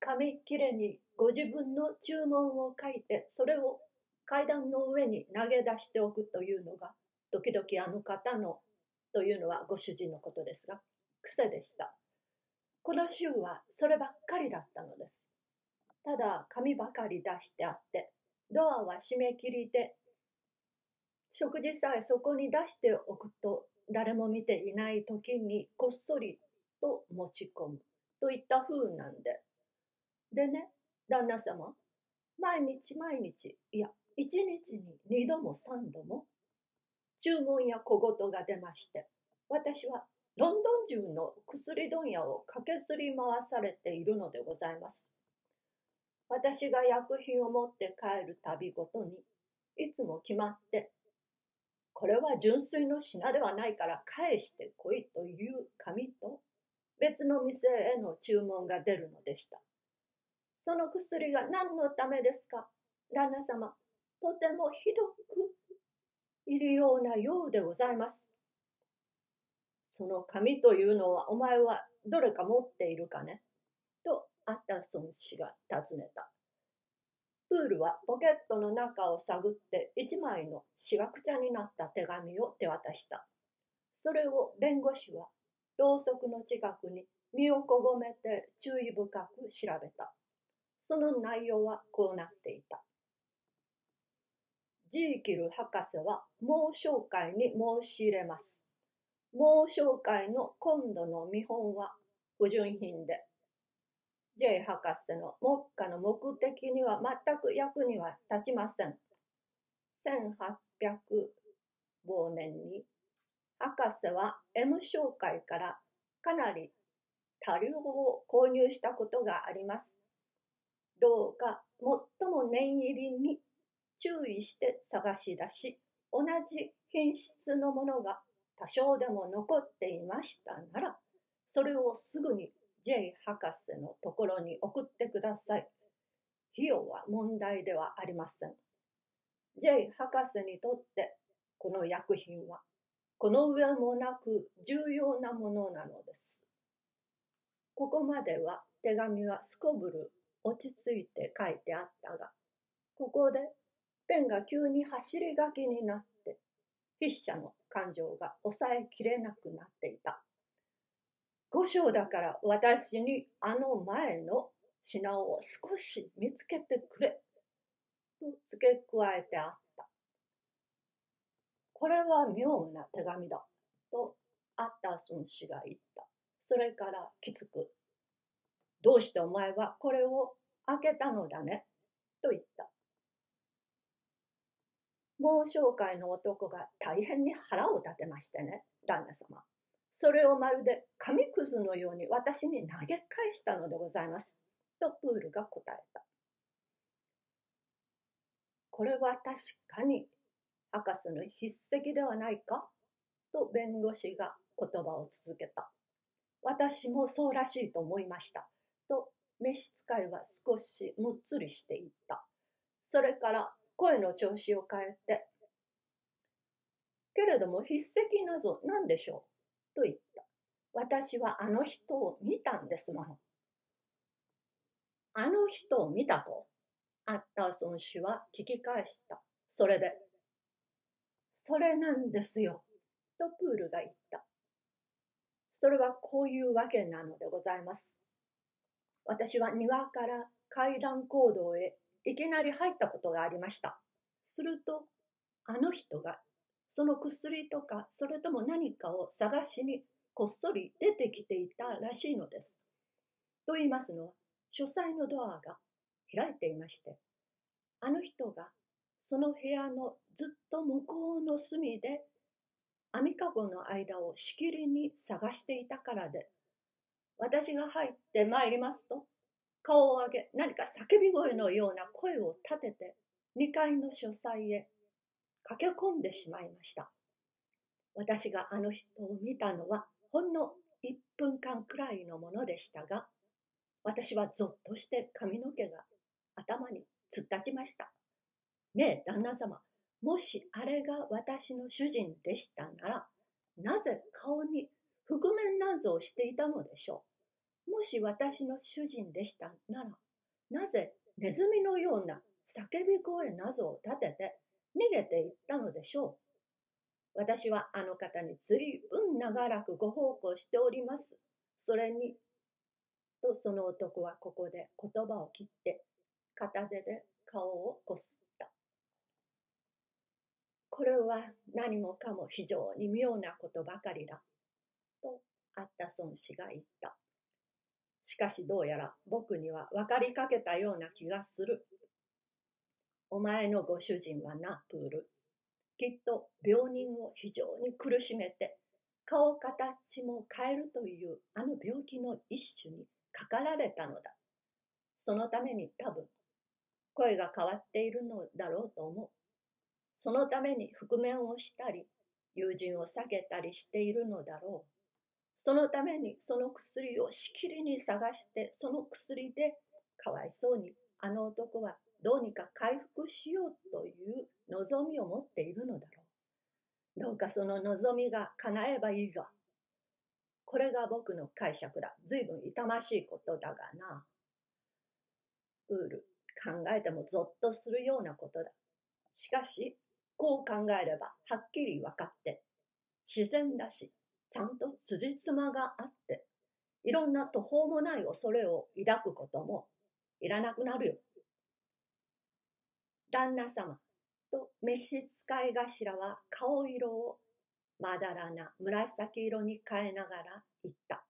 紙切れにご自分の注文を書いて、それを階段の上に投げ出しておくというのが、時々あの方のというのはご主人のことですが、癖でした。この週はそればっかりだったのです。ただ紙ばかり出してあって、ドアは閉め切りで、食事さえそこに出しておくと誰も見ていない時にこっそりと持ち込むといった風なんで。でね、旦那様、毎日毎日、いや、一日に二度も三度も、注文や小言が出まして、私はロンドン中の薬問屋を駆けずり回されているのでございます。私が薬品を持って帰るたびごとに、いつも決まって、これは純粋の品ではないから返してこいという紙と、別の店への注文が出るのでした。その薬が何のためですか？旦那様、とてもひどくいるようなようでございます。その紙というのはお前はどれか持っているかね？とアッタソン氏が尋ねた。プールはポケットの中を探って一枚のしわくちゃになった手紙を手渡した。それを弁護士はろうそくの近くに身をこごめて注意深く調べた。その内容はこうなっていた。ジーキル博士は猛紹介に申し入れます。猛紹介の今度の見本は不純品で、J 博士の目下の目的には全く役には立ちません。1800年に、博士は M 紹介からかなり多量を購入したことがあります。どうか最も念入りに注意して探し出し、同じ品質のものが多少でも残っていましたなら、それをすぐに J 博士のところに送ってください。費用は問題ではありません。J 博士にとってこの薬品はこの上もなく重要なものなのです。ここまでは手紙はすこぶる落ち着いて書いてあったが、ここでペンが急に走り書きになって筆者の感情が抑えきれなくなっていた。五章だから私にあの前の品を少し見つけてくれ。と付け加えてあった。これは妙な手紙だ。とアッターソン氏が言った。それからきつく。どうしてお前はこれを開けたのだね？と言った。猛商会の男が大変に腹を立てましてね、旦那様。それをまるで紙くずのように私に投げ返したのでございます。とプールが答えた。これは確かに博士の筆跡ではないか？と弁護士が言葉を続けた。私もそうらしいと思いました。召使いは少しむっつりしていった。それから声の調子を変えて、けれども筆跡なぞ何でしょう？と言った。私はあの人を見たんですもの。あの人を見たと、アッターソン氏は聞き返した。それで、それなんですよ、とプールが言った。それはこういうわけなのでございます。私は庭から階段行動へいきなり入ったことがありました。すると、あの人がその薬とかそれとも何かを探しにこっそり出てきていたらしいのです。と言いますのは、書斎のドアが開いていまして、あの人がその部屋のずっと向こうの隅で網かごの間をしきりに探していたからで、私が入ってまいりますと、顔を上げ、何か叫び声のような声を立てて、2階の書斎へ駆け込んでしまいました。私があの人を見たのは、ほんの1分間くらいのものでしたが、私はぞっとして髪の毛が頭に突っ立ちました。ねえ、旦那様、もしあれが私の主人でしたなら、なぜ顔に覆面なんぞをしていたのでしょう？もし私の主人でしたなら、なぜネズミのような叫び声などを立てて逃げていったのでしょう？私はあの方に随分長らくご奉公しております。それに、とその男はここで言葉を切って片手で顔をこすった。これは何もかも非常に妙なことばかりだ。とアッタソン氏が言った。しかしどうやら僕には分かりかけたような気がする。お前のご主人はな、プール。きっと病人を非常に苦しめて、顔形も変えるというあの病気の一種にかかられたのだ。そのために多分、声が変わっているのだろうと思う。そのために覆面をしたり、友人を避けたりしているのだろう。そのためにその薬をしきりに探して、その薬でかわいそうにあの男はどうにか回復しようという望みを持っているのだろう。どうかその望みが叶えばいいが。これが僕の解釈だ。随分痛ましいことだがな。ウール、考えてもゾッとするようなことだ。しかし、こう考えればはっきり分かって、自然だし、ちゃんと辻褄があって、いろんな途方もない恐れを抱くこともいらなくなるよ。旦那様と召使い頭は顔色をまだらな紫色に変えながら言った。